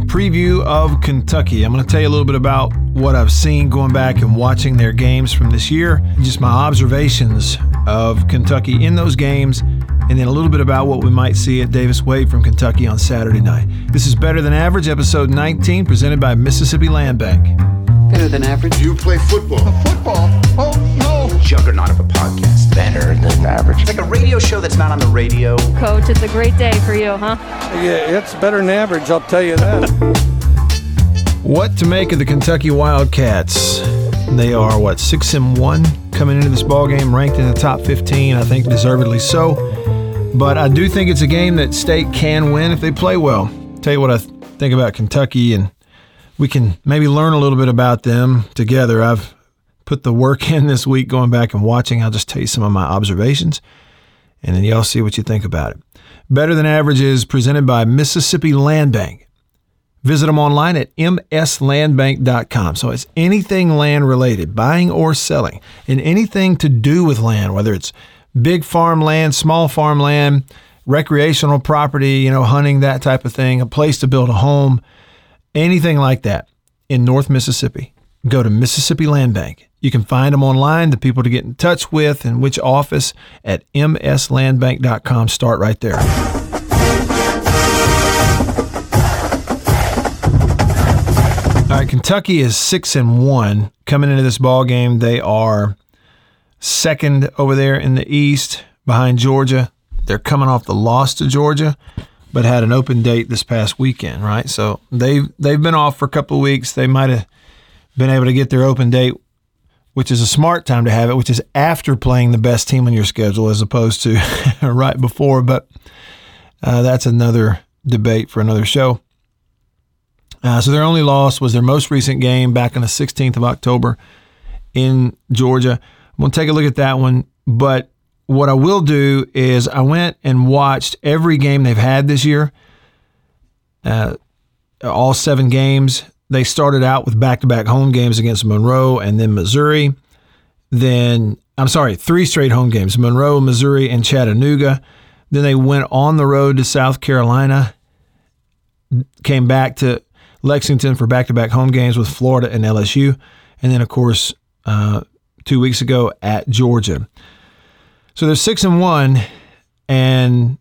a preview of Kentucky. I'm going to tell you a little bit about what I've seen going back and watching their games from this year, just my observations of Kentucky in those games, and then a little bit about what we might see at Davis Wade from Kentucky on Saturday night. This is Better Than Average, episode 19, presented by Mississippi Land Bank. Better than average. You play football. Football? Oh, no. Juggernaut of a podcast. Better than average. Like a radio show that's not on the radio. Coach, it's a great day for you, huh? Yeah, it's better than average, I'll tell you that. What to make of the Kentucky Wildcats? They are what six and one coming into this ball game, ranked in the top 15. I think deservedly so. But I do think it's a game that State can win if they play well. Tell you what I th- think about Kentucky, and we can maybe learn a little bit about them together. I've put the work in this week going back and watching. I'll just tell you some of my observations, and then y'all see what you think about it. Better Than Average is presented by Mississippi Land Bank. Visit them online at mslandbank.com. So it's anything land related, buying or selling, and anything to do with land, whether it's big farmland, small farmland, recreational property, you know, hunting, that type of thing, a place to build a home, anything like that in North Mississippi. Go to Mississippi Land Bank. You can find them online, the people to get in touch with, and which office at mslandbank.com. Start right there. All right, Kentucky is six and one coming into this ball game. They are second over there in the East behind Georgia. They're coming off the loss to Georgia, but had an open date this past weekend, right? So they've they've been off for a couple of weeks. They might have been able to get their open date, which is a smart time to have it, which is after playing the best team on your schedule as opposed to right before. But uh, that's another debate for another show. Uh, so their only loss was their most recent game back on the 16th of October in Georgia. To take a look at that one. But what I will do is I went and watched every game they've had this year, uh, all seven games. They started out with back to back home games against Monroe and then Missouri. Then, I'm sorry, three straight home games Monroe, Missouri, and Chattanooga. Then they went on the road to South Carolina, came back to Lexington for back to back home games with Florida and LSU. And then, of course, uh, two weeks ago at Georgia. So they're six and one, and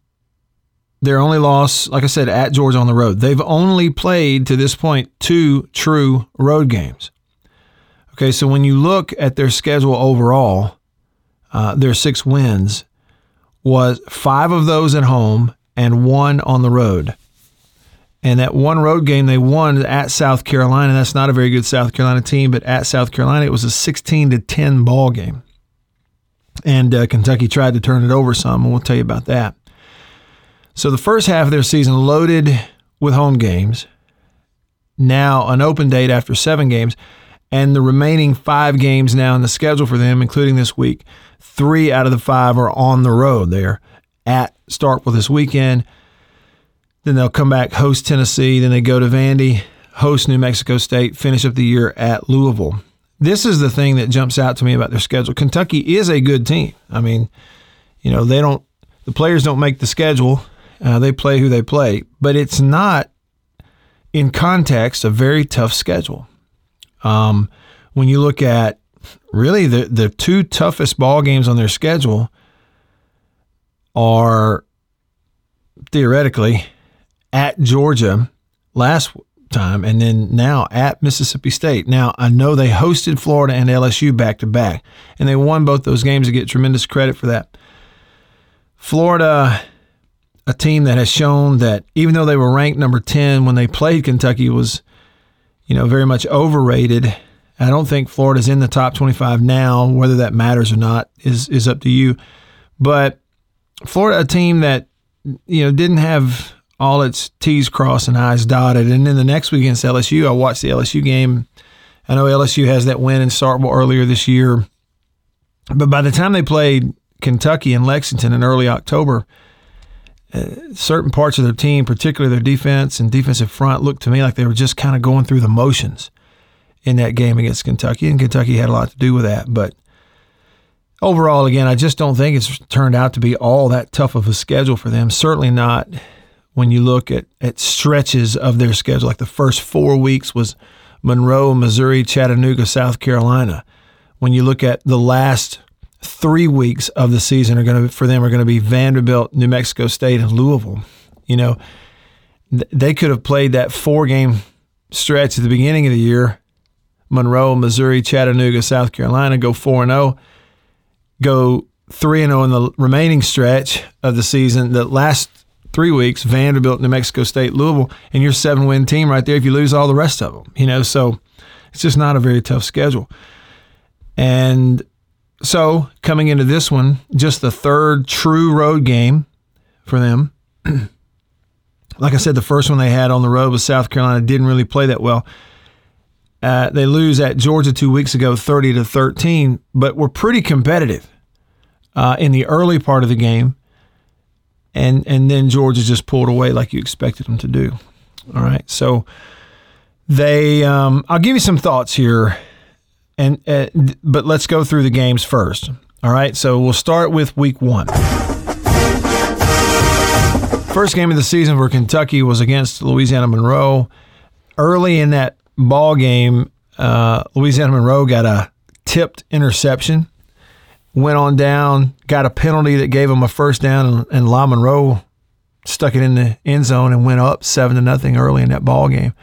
their only loss, like I said, at Georgia on the road. They've only played to this point two true road games. Okay, so when you look at their schedule overall, uh, their six wins was five of those at home and one on the road. And that one road game they won at South Carolina. That's not a very good South Carolina team, but at South Carolina, it was a 16 to 10 ball game. And uh, Kentucky tried to turn it over some, and we'll tell you about that. So the first half of their season loaded with home games. Now an open date after seven games, and the remaining five games now in the schedule for them, including this week. Three out of the five are on the road. They're at Starkville this weekend. Then they'll come back, host Tennessee. Then they go to Vandy, host New Mexico State, finish up the year at Louisville. This is the thing that jumps out to me about their schedule. Kentucky is a good team. I mean, you know, they don't, the players don't make the schedule. Uh, they play who they play, but it's not in context a very tough schedule. Um, when you look at really the, the two toughest ball games on their schedule are theoretically at Georgia last time and then now at Mississippi State. Now, I know they hosted Florida and LSU back to back, and they won both those games to get tremendous credit for that. Florida, a team that has shown that even though they were ranked number 10 when they played Kentucky, was, you know, very much overrated. I don't think Florida's in the top 25 now. Whether that matters or not is is up to you. But Florida, a team that you know didn't have all its T's crossed and I's dotted. And then the next week against LSU, I watched the LSU game. I know LSU has that win in Starkville earlier this year. But by the time they played Kentucky and Lexington in early October, Uh, certain parts of their team, particularly their defense and defensive front, looked to me like they were just kind of going through the motions in that game against Kentucky. And Kentucky had a lot to do with that. But overall, again, I just don't think it's turned out to be all that tough of a schedule for them. Certainly not when you look at, at stretches of their schedule. Like the first four weeks was Monroe, Missouri, Chattanooga, South Carolina. When you look at the last three weeks of the season are going to for them are going to be Vanderbilt, New Mexico State, and Louisville. You know, th- they could have played that four game stretch at the beginning of the year. Monroe, Missouri, Chattanooga, South Carolina go four and zero. Go three and zero in the remaining stretch of the season. The last three weeks, Vanderbilt, New Mexico State, Louisville, and your seven win team right there. If you lose all the rest of them, you know, so it's just not a very tough schedule. And so coming into this one, just the third true road game for them. like I said, the first one they had on the road was South Carolina. Didn't really play that well. Uh, they lose at Georgia two weeks ago, thirty to thirteen, but were pretty competitive uh, in the early part of the game, and and then Georgia just pulled away like you expected them to do. All right, so they. Um, I'll give you some thoughts here and uh, but let's go through the games first. All right, so we'll start with week one. First game of the season for Kentucky was against Louisiana Monroe. Early in that ball game, uh, Louisiana Monroe got a tipped interception, went on down, got a penalty that gave them a first down, and, La Monroe stuck it in the end zone and went up seven to nothing early in that ball game.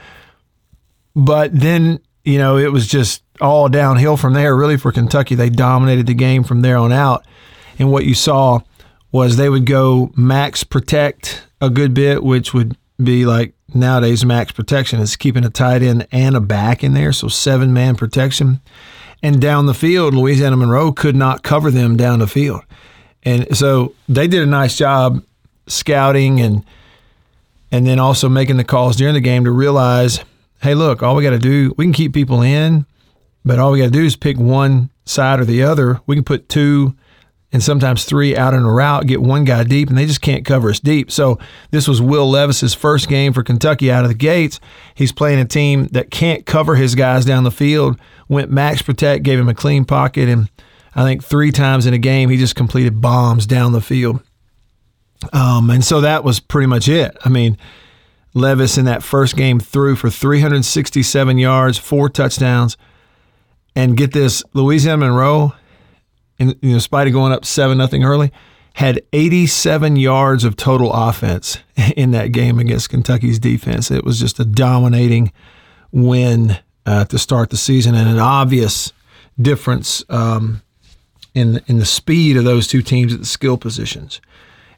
But then you know it was just all downhill from there, really, for Kentucky. They dominated the game from there on out. And what you saw was they would go max protect a good bit, which would be like nowadays max protection is keeping a tight end and a back in there, so seven man protection. And down the field, Louisiana Monroe could not cover them down the field. And so they did a nice job scouting and and then also making the calls during the game to realize, hey, look, all we got to do, we can keep people in but all we got to do is pick one side or the other. We can put two and sometimes three out in a route, get one guy deep, and they just can't cover us deep. So this was Will Levis's first game for Kentucky out of the gates. He's playing a team that can't cover his guys down the field. Went max protect, gave him a clean pocket, and I think three times in a game he just completed bombs down the field. Um, and so that was pretty much it. I mean, Levis in that first game threw for 367 yards, four touchdowns and get this, Louisiana Monroe, in, in spite of going up seven nothing early, had 87 yards of total offense in that game against Kentucky's defense. It was just a dominating win uh, to start the season, and an obvious difference um, in in the speed of those two teams at the skill positions.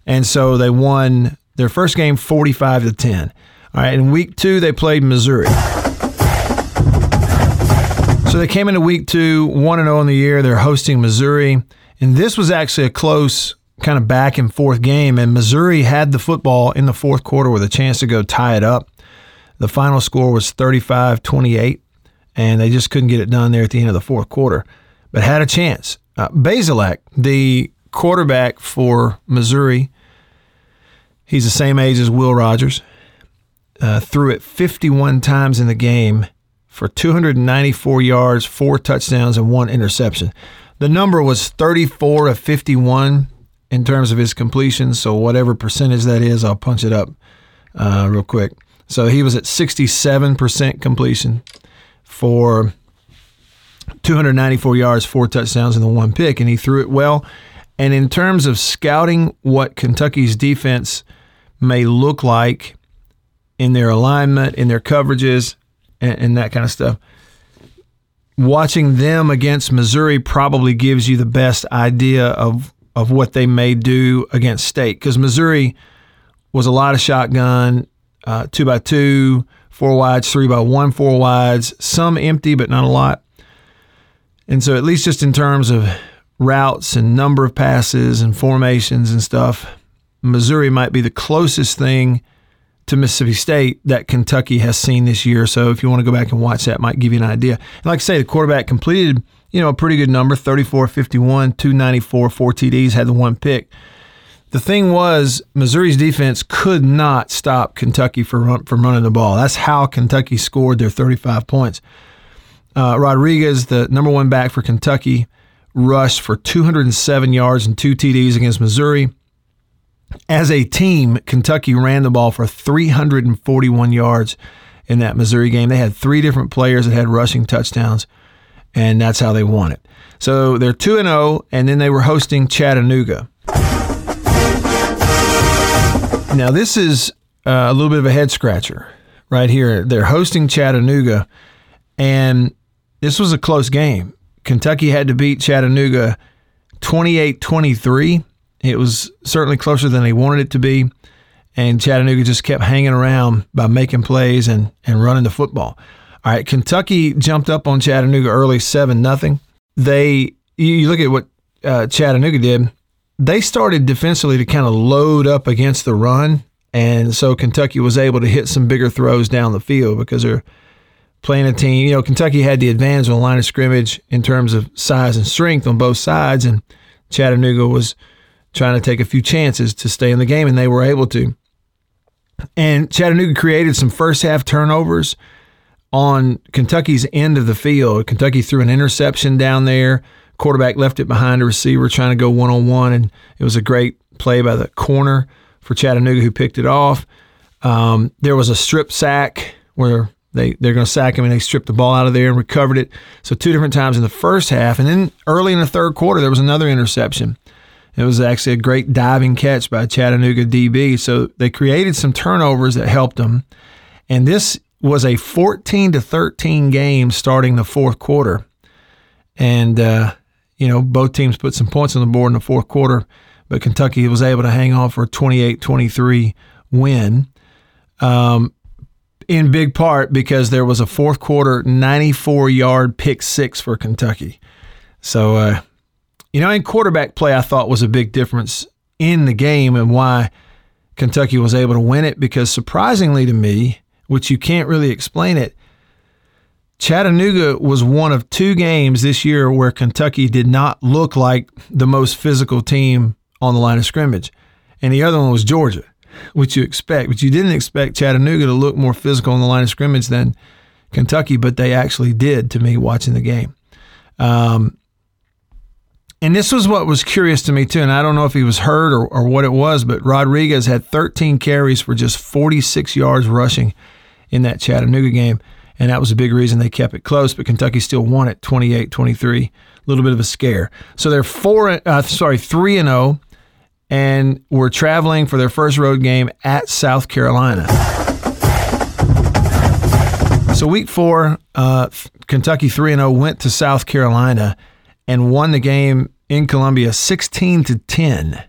And so they won their first game 45 to 10. All right, in week two they played Missouri. So they came into week two, 1 0 in the year. They're hosting Missouri. And this was actually a close kind of back and forth game. And Missouri had the football in the fourth quarter with a chance to go tie it up. The final score was 35 28, and they just couldn't get it done there at the end of the fourth quarter, but had a chance. Uh, Bazelak, the quarterback for Missouri, he's the same age as Will Rogers, uh, threw it 51 times in the game for 294 yards, four touchdowns, and one interception. The number was 34 of 51 in terms of his completions. So, whatever percentage that is, I'll punch it up uh, real quick. So, he was at 67% completion for 294 yards, four touchdowns, and the one pick, and he threw it well. And in terms of scouting what Kentucky's defense may look like in their alignment, in their coverages, and, and that kind of stuff. Watching them against Missouri probably gives you the best idea of of what they may do against State because Missouri was a lot of shotgun, uh, two by two, four wides, three by one, four wides, some empty but not a lot. And so, at least just in terms of routes and number of passes and formations and stuff, Missouri might be the closest thing to Mississippi State that Kentucky has seen this year. So if you want to go back and watch that, might give you an idea. And like I say, the quarterback completed, you know, a pretty good number 34 51, 294, four TDs, had the one pick. The thing was, Missouri's defense could not stop Kentucky from, from running the ball. That's how Kentucky scored their 35 points. Uh, Rodriguez, the number one back for Kentucky, rushed for 207 yards and two TDs against Missouri. As a team, Kentucky ran the ball for 341 yards in that Missouri game. They had three different players that had rushing touchdowns, and that's how they won it. So they're 2 and 0, and then they were hosting Chattanooga. Now, this is uh, a little bit of a head scratcher right here. They're hosting Chattanooga, and this was a close game. Kentucky had to beat Chattanooga 28 23. It was certainly closer than they wanted it to be. And Chattanooga just kept hanging around by making plays and, and running the football. All right, Kentucky jumped up on Chattanooga early 7 nothing. They, you look at what uh, Chattanooga did, they started defensively to kind of load up against the run. And so Kentucky was able to hit some bigger throws down the field because they're playing a team. You know, Kentucky had the advantage on the line of scrimmage in terms of size and strength on both sides. And Chattanooga was trying to take a few chances to stay in the game, and they were able to. And Chattanooga created some first half turnovers on Kentucky's end of the field. Kentucky threw an interception down there quarterback left it behind a receiver trying to go one on one, and it was a great play by the corner for Chattanooga who picked it off. Um, there was a strip sack where they they're going to sack him and they stripped the ball out of there and recovered it. So two different times in the first half, and then early in the third quarter there was another interception. It was actually a great diving catch by Chattanooga DB. So they created some turnovers that helped them, and this was a 14 to 13 game starting the fourth quarter, and uh, you know, both teams put some points on the board in the fourth quarter, but Kentucky was able to hang on for a 28 23 win. Um, in big part because there was a fourth quarter 94 yard pick six for Kentucky. So, uh, you know, in quarterback play, I thought was a big difference in the game and why Kentucky was able to win it because surprisingly to me, which you can't really explain it, Chattanooga was one of two games this year where Kentucky did not look like the most physical team on the line of scrimmage. And the other one was Georgia, which you expect. But you didn't expect Chattanooga to look more physical on the line of scrimmage than Kentucky, but they actually did to me watching the game. Um, and this was what was curious to me, too. And I don't know if he was hurt or, or what it was, but Rodriguez had 13 carries for just 46 yards rushing in that Chattanooga game and that was a big reason they kept it close. But Kentucky still won it 28-23. A little bit of a scare. So they're four, uh, sorry, three and zero, oh, and we're traveling for their first road game at South Carolina. So week four, uh, Kentucky three and zero oh went to South Carolina and won the game in Columbia, sixteen to ten.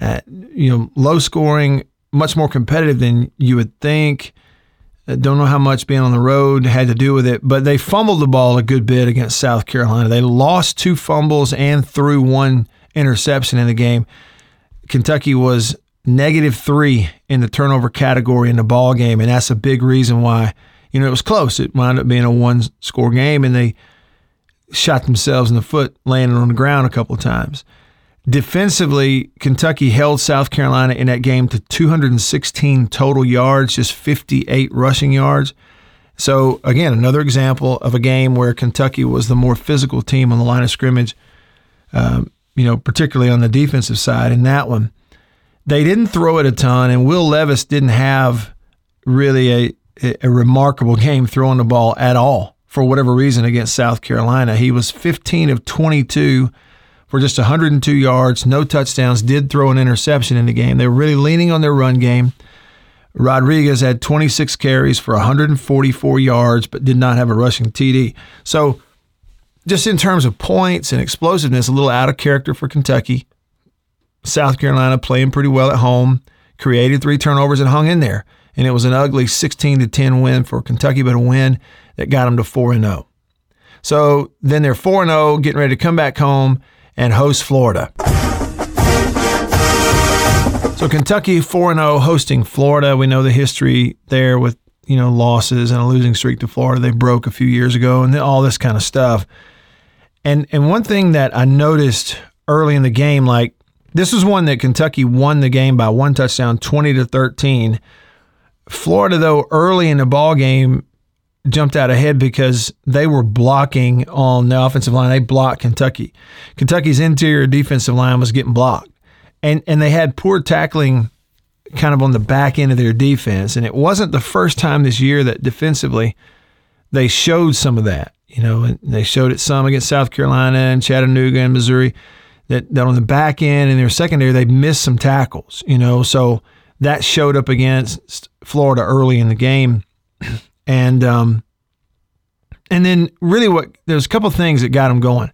Uh, you know, low scoring, much more competitive than you would think. Don't know how much being on the road had to do with it, but they fumbled the ball a good bit against South Carolina. They lost two fumbles and threw one interception in the game. Kentucky was negative three in the turnover category in the ball game, and that's a big reason why. You know, it was close. It wound up being a one-score game, and they shot themselves in the foot, landing on the ground a couple of times. Defensively, Kentucky held South Carolina in that game to 216 total yards, just 58 rushing yards. So, again, another example of a game where Kentucky was the more physical team on the line of scrimmage, um, you know, particularly on the defensive side in that one. They didn't throw it a ton, and Will Levis didn't have really a, a remarkable game throwing the ball at all for whatever reason against South Carolina. He was 15 of 22 for just 102 yards, no touchdowns, did throw an interception in the game. They were really leaning on their run game. Rodriguez had 26 carries for 144 yards, but did not have a rushing TD. So, just in terms of points and explosiveness, a little out of character for Kentucky. South Carolina playing pretty well at home, created three turnovers and hung in there. And it was an ugly 16 to 10 win for Kentucky, but a win that got them to 4 and 0. So then they're 4 and 0, getting ready to come back home and host Florida. So Kentucky 4 and 0 hosting Florida. We know the history there with, you know, losses and a losing streak to Florida they broke a few years ago and all this kind of stuff. And and one thing that I noticed early in the game like this was one that Kentucky won the game by one touchdown 20 to 13. Florida though early in the ball game jumped out ahead because they were blocking on the offensive line. They blocked Kentucky. Kentucky's interior defensive line was getting blocked. and and they had poor tackling kind of on the back end of their defense. And it wasn't the first time this year that defensively they showed some of that. You know, and they showed it some against South Carolina and Chattanooga and Missouri. That, that on the back end in their secondary, they missed some tackles, you know. So that showed up against Florida early in the game. And um, and then really what there's a couple things that got him going.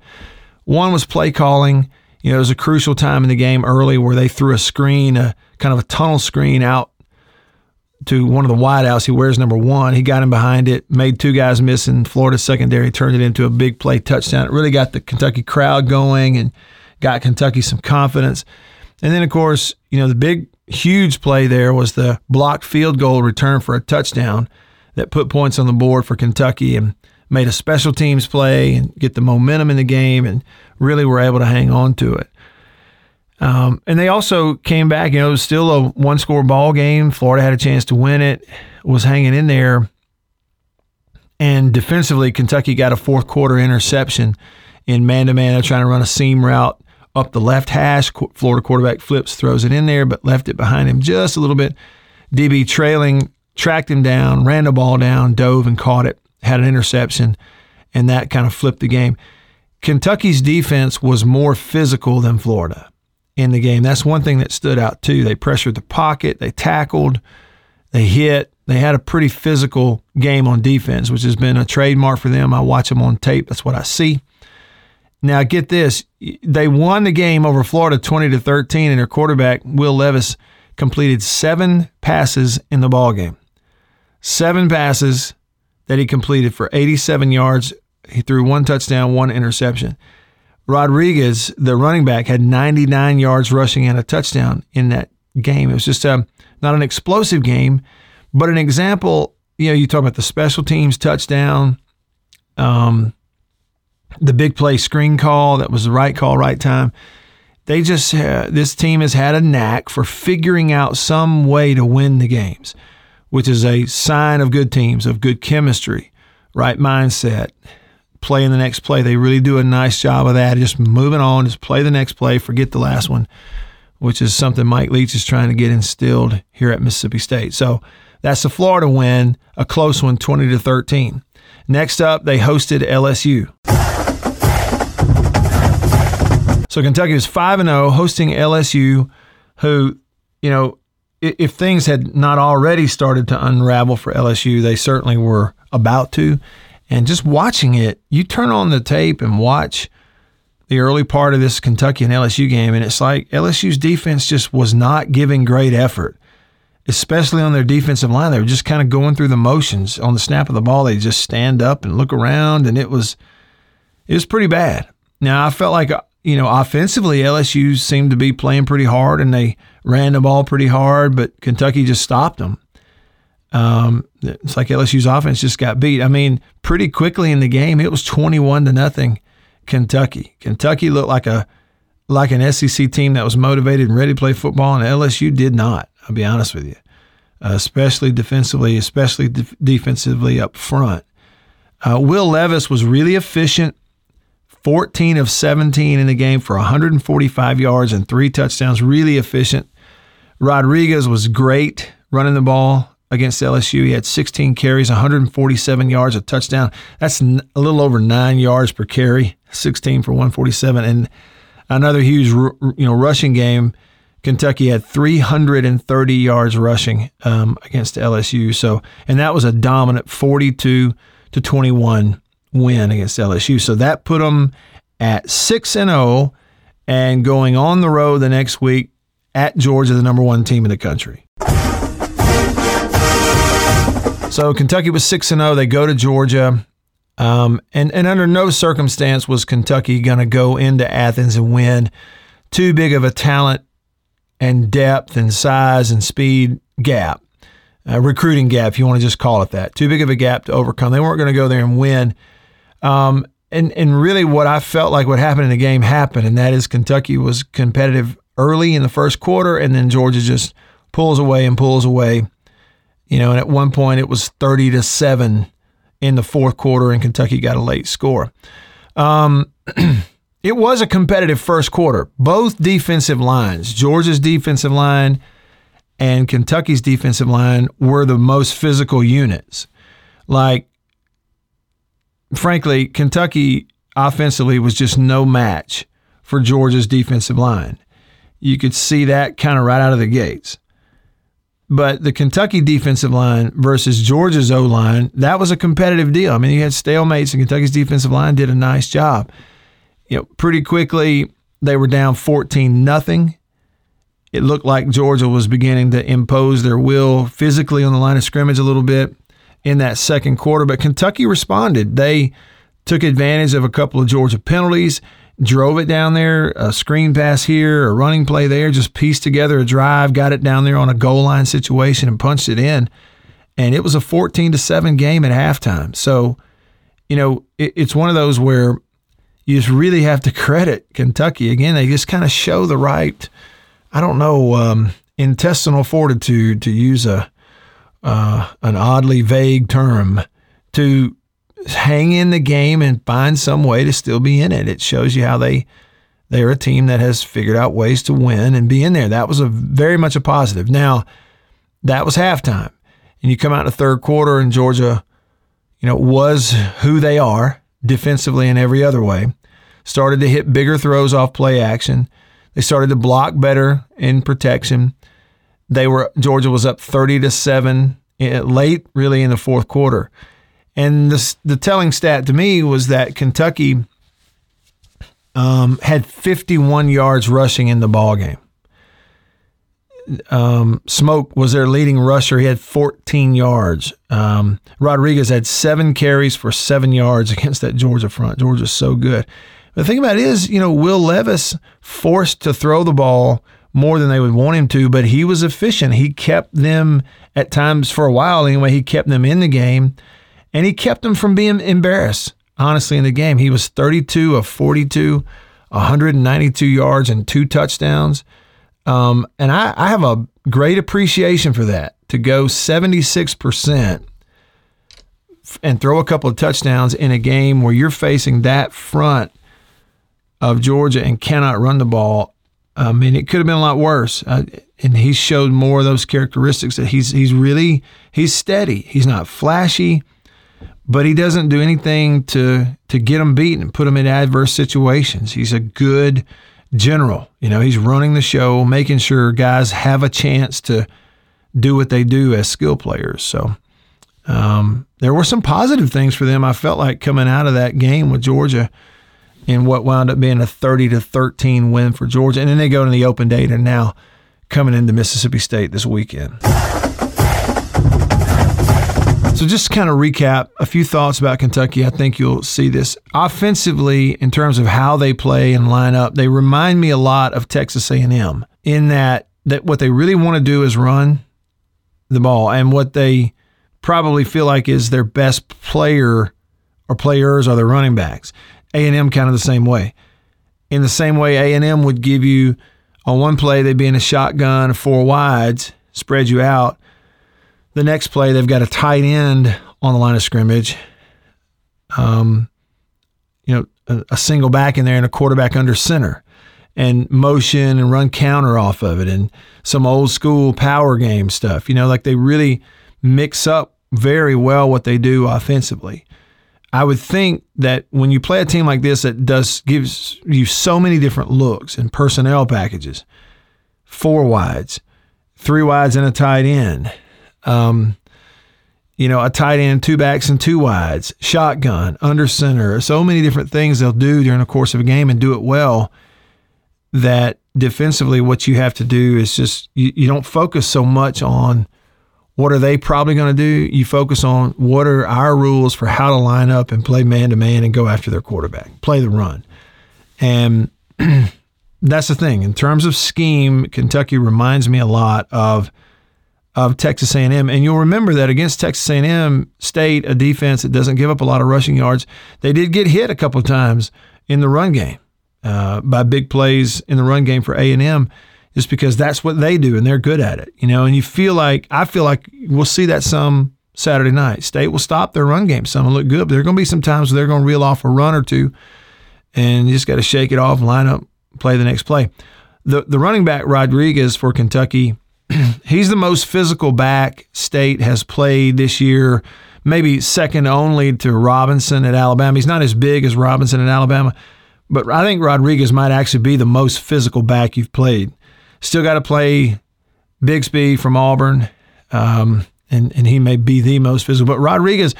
One was play calling. You know, it was a crucial time in the game early where they threw a screen, a kind of a tunnel screen out to one of the wideouts. He wears number one. He got him behind it, made two guys miss in Florida secondary, turned it into a big play touchdown. It really got the Kentucky crowd going and got Kentucky some confidence. And then, of course, you know, the big, huge play there was the blocked field goal return for a touchdown that put points on the board for Kentucky and made a special teams play and get the momentum in the game and really were able to hang on to it. Um, and they also came back. You know, it was still a one score ball game. Florida had a chance to win it, was hanging in there. And defensively, Kentucky got a fourth quarter interception in man to man, trying to run a seam route up the left hash. Florida quarterback flips, throws it in there, but left it behind him just a little bit. DB trailing, tracked him down, ran the ball down, dove and caught it, had an interception, and that kind of flipped the game. Kentucky's defense was more physical than Florida in the game. That's one thing that stood out too. They pressured the pocket, they tackled, they hit. They had a pretty physical game on defense, which has been a trademark for them. I watch them on tape. That's what I see. Now get this, they won the game over Florida 20 to 13 and their quarterback Will Levis completed 7 passes in the ball game. 7 passes that he completed for 87 yards. He threw one touchdown, one interception. Rodriguez, the running back, had 99 yards rushing and a touchdown in that game. It was just a, not an explosive game, but an example. You know, you talk about the special teams touchdown, um, the big play screen call that was the right call, right time. They just, uh, this team has had a knack for figuring out some way to win the games, which is a sign of good teams, of good chemistry, right mindset play in the next play. They really do a nice job of that. Just moving on, just play the next play, forget the last one, which is something Mike Leach is trying to get instilled here at Mississippi State. So that's the Florida win, a close one, 20 to 13. Next up, they hosted LSU. So Kentucky was 5 and 0 hosting LSU who, you know, if things had not already started to unravel for LSU, they certainly were about to. And just watching it, you turn on the tape and watch the early part of this Kentucky and LSU game, and it's like LSU's defense just was not giving great effort, especially on their defensive line. They were just kind of going through the motions on the snap of the ball. They just stand up and look around, and it was it was pretty bad. Now I felt like you know offensively LSU seemed to be playing pretty hard, and they ran the ball pretty hard, but Kentucky just stopped them. Um, it's like LSU's offense just got beat. I mean, pretty quickly in the game, it was 21 to nothing Kentucky. Kentucky looked like a like an SEC team that was motivated and ready to play football, and LSU did not. I'll be honest with you, uh, especially defensively, especially de- defensively up front. Uh, Will Levis was really efficient. 14 of 17 in the game for 145 yards and three touchdowns. Really efficient. Rodriguez was great running the ball against LSU. He had 16 carries, 147 yards, a touchdown. That's a little over nine yards per carry, 16 for 147, and another huge you know rushing game. Kentucky had 330 yards rushing um, against LSU. So, and that was a dominant 42 to 21 win against LSU. So that put them at six and zero, oh and going on the road the next week at Georgia, the number one team in the country. So Kentucky was six and zero. Oh. They go to Georgia, um, and and under no circumstance was Kentucky going to go into Athens and win. Too big of a talent and depth and size and speed gap, uh, recruiting gap, if you want to just call it that. Too big of a gap to overcome. They weren't going to go there and win. Um, and and really, what I felt like what happened in the game happened, and that is Kentucky was competitive early in the first quarter, and then Georgia just pulls away and pulls away you know, and at one point it was 30 to 7 in the fourth quarter, and Kentucky got a late score. Um, it was a competitive first quarter. Both defensive lines, Georgia's defensive line and Kentucky's defensive line, were the most physical units. Like, frankly, Kentucky offensively was just no match for Georgia's defensive line. You could see that kind of right out of the gates. But the Kentucky defensive line versus Georgia's O line, that was a competitive deal. I mean, you had stalemates, and Kentucky's defensive line did a nice job. You know, pretty quickly they were down 14 nothing. It looked like Georgia was beginning to impose their will physically on the line of scrimmage a little bit in that second quarter, but Kentucky responded. They took advantage of a couple of Georgia penalties, drove it down there, a screen pass here, a running play there, just pieced together a drive, got it down there on a goal line situation and punched it in. And it was a 14 to 7 game at halftime. So, you know, it, it's one of those where you just really have to credit Kentucky. Again, they just kind of show the right, I don't know, um, intestinal fortitude to use a uh, an oddly vague term to hang in the game and find some way to still be in it. It shows you how they they're a team that has figured out ways to win and be in there. That was a very much a positive. Now, that was halftime. And you come out in the third quarter and Georgia, you know, was who they are defensively and every other way. Started to hit bigger throws off play action. They started to block better in protection. They were Georgia was up 30 to 7 late really in the fourth quarter. And the, the telling stat to me was that Kentucky um, had 51 yards rushing in the ball game. Um, Smoke was their leading rusher. He had 14 yards. Um, Rodriguez had seven carries for seven yards against that Georgia front. Georgia's so good. The thing about it is, you know, Will Levis forced to throw the ball more than they would want him to, but he was efficient. He kept them at times for a while anyway, he kept them in the game and he kept them from being embarrassed, honestly, in the game. He was 32 of 42, 192 yards and two touchdowns. Um, and I, I have a great appreciation for that to go 76% and throw a couple of touchdowns in a game where you're facing that front of Georgia and cannot run the ball. I mean, it could have been a lot worse. Uh, and he showed more of those characteristics that he's he's really he's steady. He's not flashy, but he doesn't do anything to to get them beaten put them in adverse situations. He's a good general. You know, he's running the show, making sure guys have a chance to do what they do as skill players. So um, there were some positive things for them. I felt like coming out of that game with Georgia in what wound up being a 30 to 13 win for Georgia. And then they go to the open date and now coming into Mississippi State this weekend. So just kind of recap a few thoughts about Kentucky. I think you'll see this offensively in terms of how they play and line up. They remind me a lot of Texas A&M in that that what they really want to do is run the ball and what they probably feel like is their best player or players are the running backs. A&M kind of the same way. In the same way A&M would give you on one play they'd be in a shotgun, four wides, spread you out. The next play they've got a tight end on the line of scrimmage. Um, you know, a, a single back in there and a quarterback under center and motion and run counter off of it and some old school power game stuff. You know, like they really mix up very well what they do offensively. I would think that when you play a team like this that does gives you so many different looks and personnel packages, four wides, three wides and a tight end, um, you know, a tight end, two backs and two wides, shotgun, under center, so many different things they'll do during the course of a game and do it well. That defensively, what you have to do is just you, you don't focus so much on what are they probably going to do? You focus on what are our rules for how to line up and play man to man and go after their quarterback, play the run. And that's the thing. In terms of scheme, Kentucky reminds me a lot of of Texas A&M. And you'll remember that against Texas A&M State, a defense that doesn't give up a lot of rushing yards, they did get hit a couple of times in the run game uh, by big plays in the run game for A&M just because that's what they do and they're good at it, you know. And you feel like I feel like we'll see that some Saturday night. State will stop their run game some and look good, but there are going to be some times where they're going to reel off a run or two, and you just got to shake it off, line up, play the next play. The the running back Rodriguez for Kentucky, he's the most physical back State has played this year, maybe second only to Robinson at Alabama. He's not as big as Robinson at Alabama, but I think Rodriguez might actually be the most physical back you've played. Still got to play Bigsby from Auburn, um, and and he may be the most physical. But Rodriguez,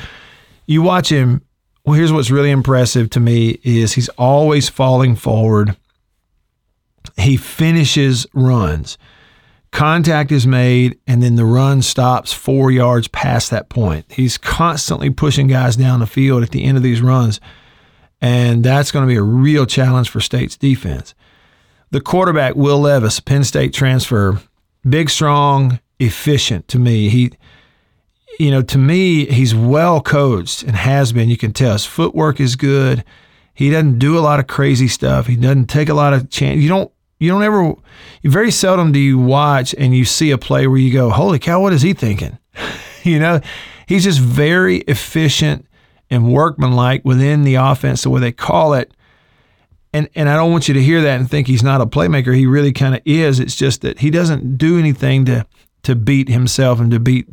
you watch him. Well, here's what's really impressive to me is he's always falling forward. He finishes runs. Contact is made, and then the run stops four yards past that point. He's constantly pushing guys down the field at the end of these runs, and that's going to be a real challenge for State's defense. The quarterback, Will Levis, Penn State transfer, big, strong, efficient to me. He, you know, to me, he's well coached and has been. You can tell his footwork is good. He doesn't do a lot of crazy stuff. He doesn't take a lot of chance. You don't. You don't ever. Very seldom do you watch and you see a play where you go, "Holy cow! What is he thinking?" you know, he's just very efficient and workmanlike within the offense, the way they call it. And and I don't want you to hear that and think he's not a playmaker. He really kind of is. It's just that he doesn't do anything to to beat himself and to beat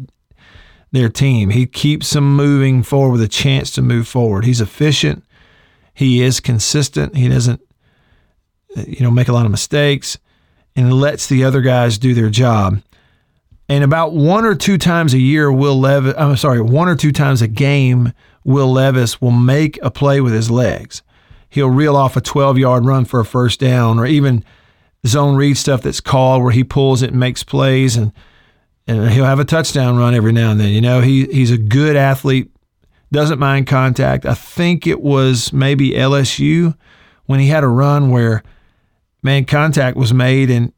their team. He keeps them moving forward with a chance to move forward. He's efficient. He is consistent. He doesn't, uh, you know, make a lot of mistakes and lets the other guys do their job. And about one or two times a year, Will Levis, I'm sorry, one or two times a game, Will Levis will make a play with his legs. He'll reel off a 12 yard run for a first down or even zone read stuff that's called where he pulls it and makes plays. And and he'll have a touchdown run every now and then. You know, he he's a good athlete, doesn't mind contact. I think it was maybe LSU when he had a run where man contact was made and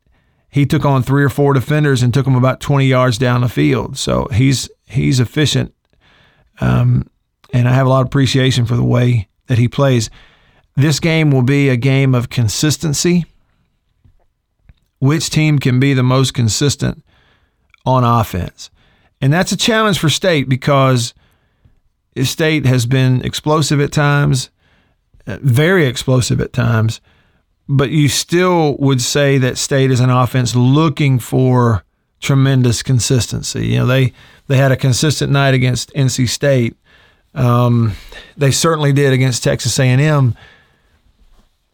he took on three or four defenders and took them about 20 yards down the field. So he's he's efficient, um, and I have a lot of appreciation for the way that he plays. This game will be a game of consistency. Which team can be the most consistent? on offense. And that's a challenge for State because State has been explosive at times, uh, very explosive at times, but you still would say that State is an offense looking for tremendous consistency. You know, they they had a consistent night against NC State. Um, they certainly did against Texas A&M.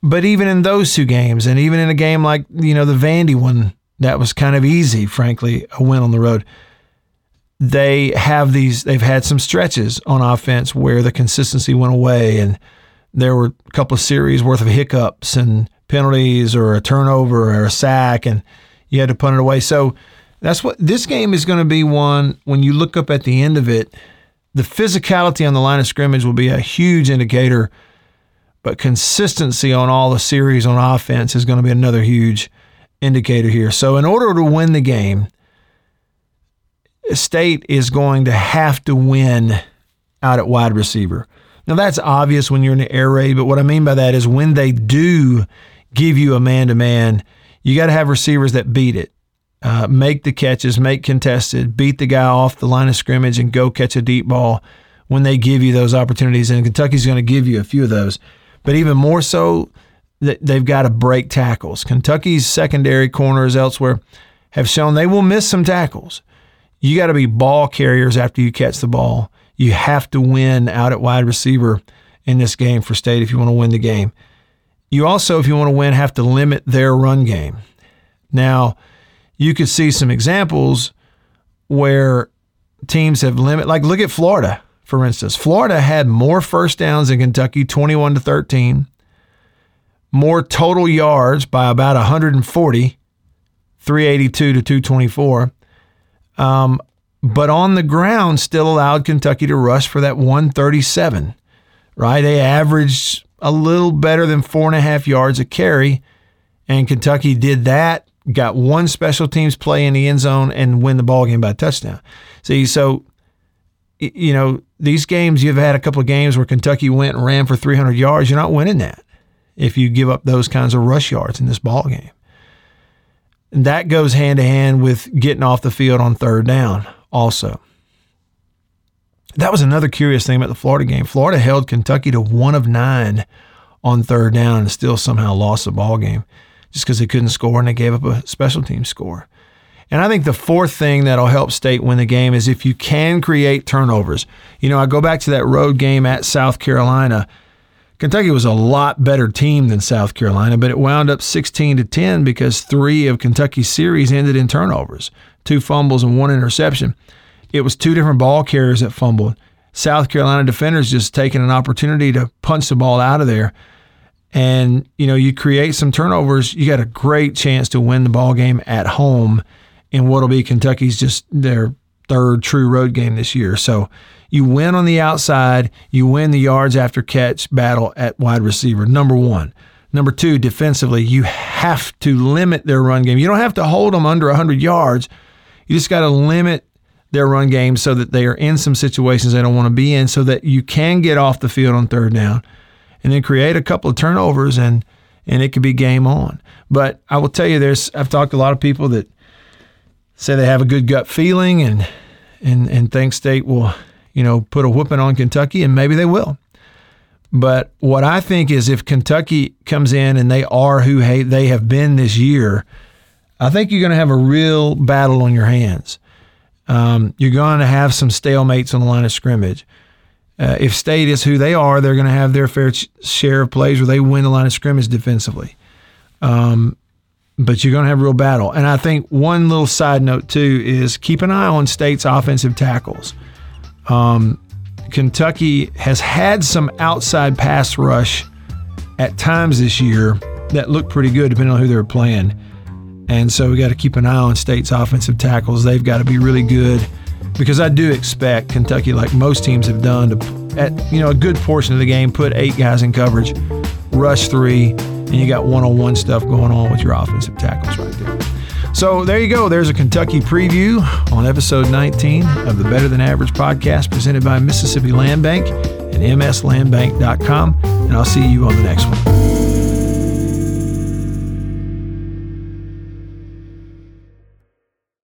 But even in those two games, and even in a game like you know the Vandy one that was kind of easy, frankly, a win on the road. They have these, they've had some stretches on offense where the consistency went away and there were a couple of series worth of hiccups and penalties or a turnover or a sack and you had to punt it away. So that's what this game is going to be one when you look up at the end of it, the physicality on the line of scrimmage will be a huge indicator, but consistency on all the series on offense is going to be another huge indicator here. So, in order to win the game, State is going to have to win out at wide receiver. Now, that's obvious when you're in the air raid, but what I mean by that is when they do give you a man to man, you got to have receivers that beat it. Uh, make the catches, make contested, beat the guy off the line of scrimmage, and go catch a deep ball when they give you those opportunities. And Kentucky's going to give you a few of those. But even more so, they've got to break tackles. Kentucky's secondary corners elsewhere have shown they will miss some tackles. You got to be ball carriers after you catch the ball. You have to win out at wide receiver in this game for state if you want to win the game. You also, if you want to win, have to limit their run game. Now, you could see some examples where teams have limit like look at Florida, for instance. Florida had more first downs in Kentucky, 21 to 13 more total yards by about 140, 382 to 224. Um, but on the ground, still allowed Kentucky to rush for that 137, right? They averaged a little better than four and a half yards a carry, and Kentucky did that, got one special teams play in the end zone, and win the ball game by a touchdown. See, so you know these games you've had a couple of games where Kentucky went and ran for 300 yards. You're not winning that if you give up those kinds of rush yards in this ball game. And that goes hand to hand with getting off the field on third down also. That was another curious thing about the Florida game. Florida held Kentucky to one of nine on third down and still somehow lost the ball game just because they couldn't score and they gave up a special team score. And I think the fourth thing that'll help State win the game is if you can create turnovers. You know, I go back to that road game at South Carolina. Kentucky was a lot better team than South Carolina, but it wound up 16 to 10 because three of Kentucky's series ended in turnovers, two fumbles and one interception. It was two different ball carriers that fumbled. South Carolina defenders just taking an opportunity to punch the ball out of there. And, you know, you create some turnovers, you got a great chance to win the ball game at home in what'll be Kentucky's just their third true road game this year. So you win on the outside, you win the yards after catch battle at wide receiver, number one. Number two, defensively, you have to limit their run game. You don't have to hold them under 100 yards. You just got to limit their run game so that they are in some situations they don't want to be in so that you can get off the field on third down and then create a couple of turnovers and and it could be game on. But I will tell you there's I've talked to a lot of people that say they have a good gut feeling and and and think state will, you know, put a whooping on Kentucky and maybe they will. But what I think is if Kentucky comes in and they are who they have been this year, I think you're going to have a real battle on your hands. Um, you're going to have some stalemates on the line of scrimmage. Uh, if State is who they are, they're going to have their fair share of plays where they win the line of scrimmage defensively. Um, but you're going to have real battle. And I think one little side note too is keep an eye on State's offensive tackles. Um, Kentucky has had some outside pass rush at times this year that looked pretty good, depending on who they're playing. And so we got to keep an eye on State's offensive tackles. They've got to be really good because I do expect Kentucky, like most teams have done, to at you know a good portion of the game put eight guys in coverage, rush three, and you got one-on-one stuff going on with your offensive tackles right there. So there you go. There's a Kentucky preview on episode 19 of the Better Than Average podcast presented by Mississippi Land Bank and mslandbank.com. And I'll see you on the next one.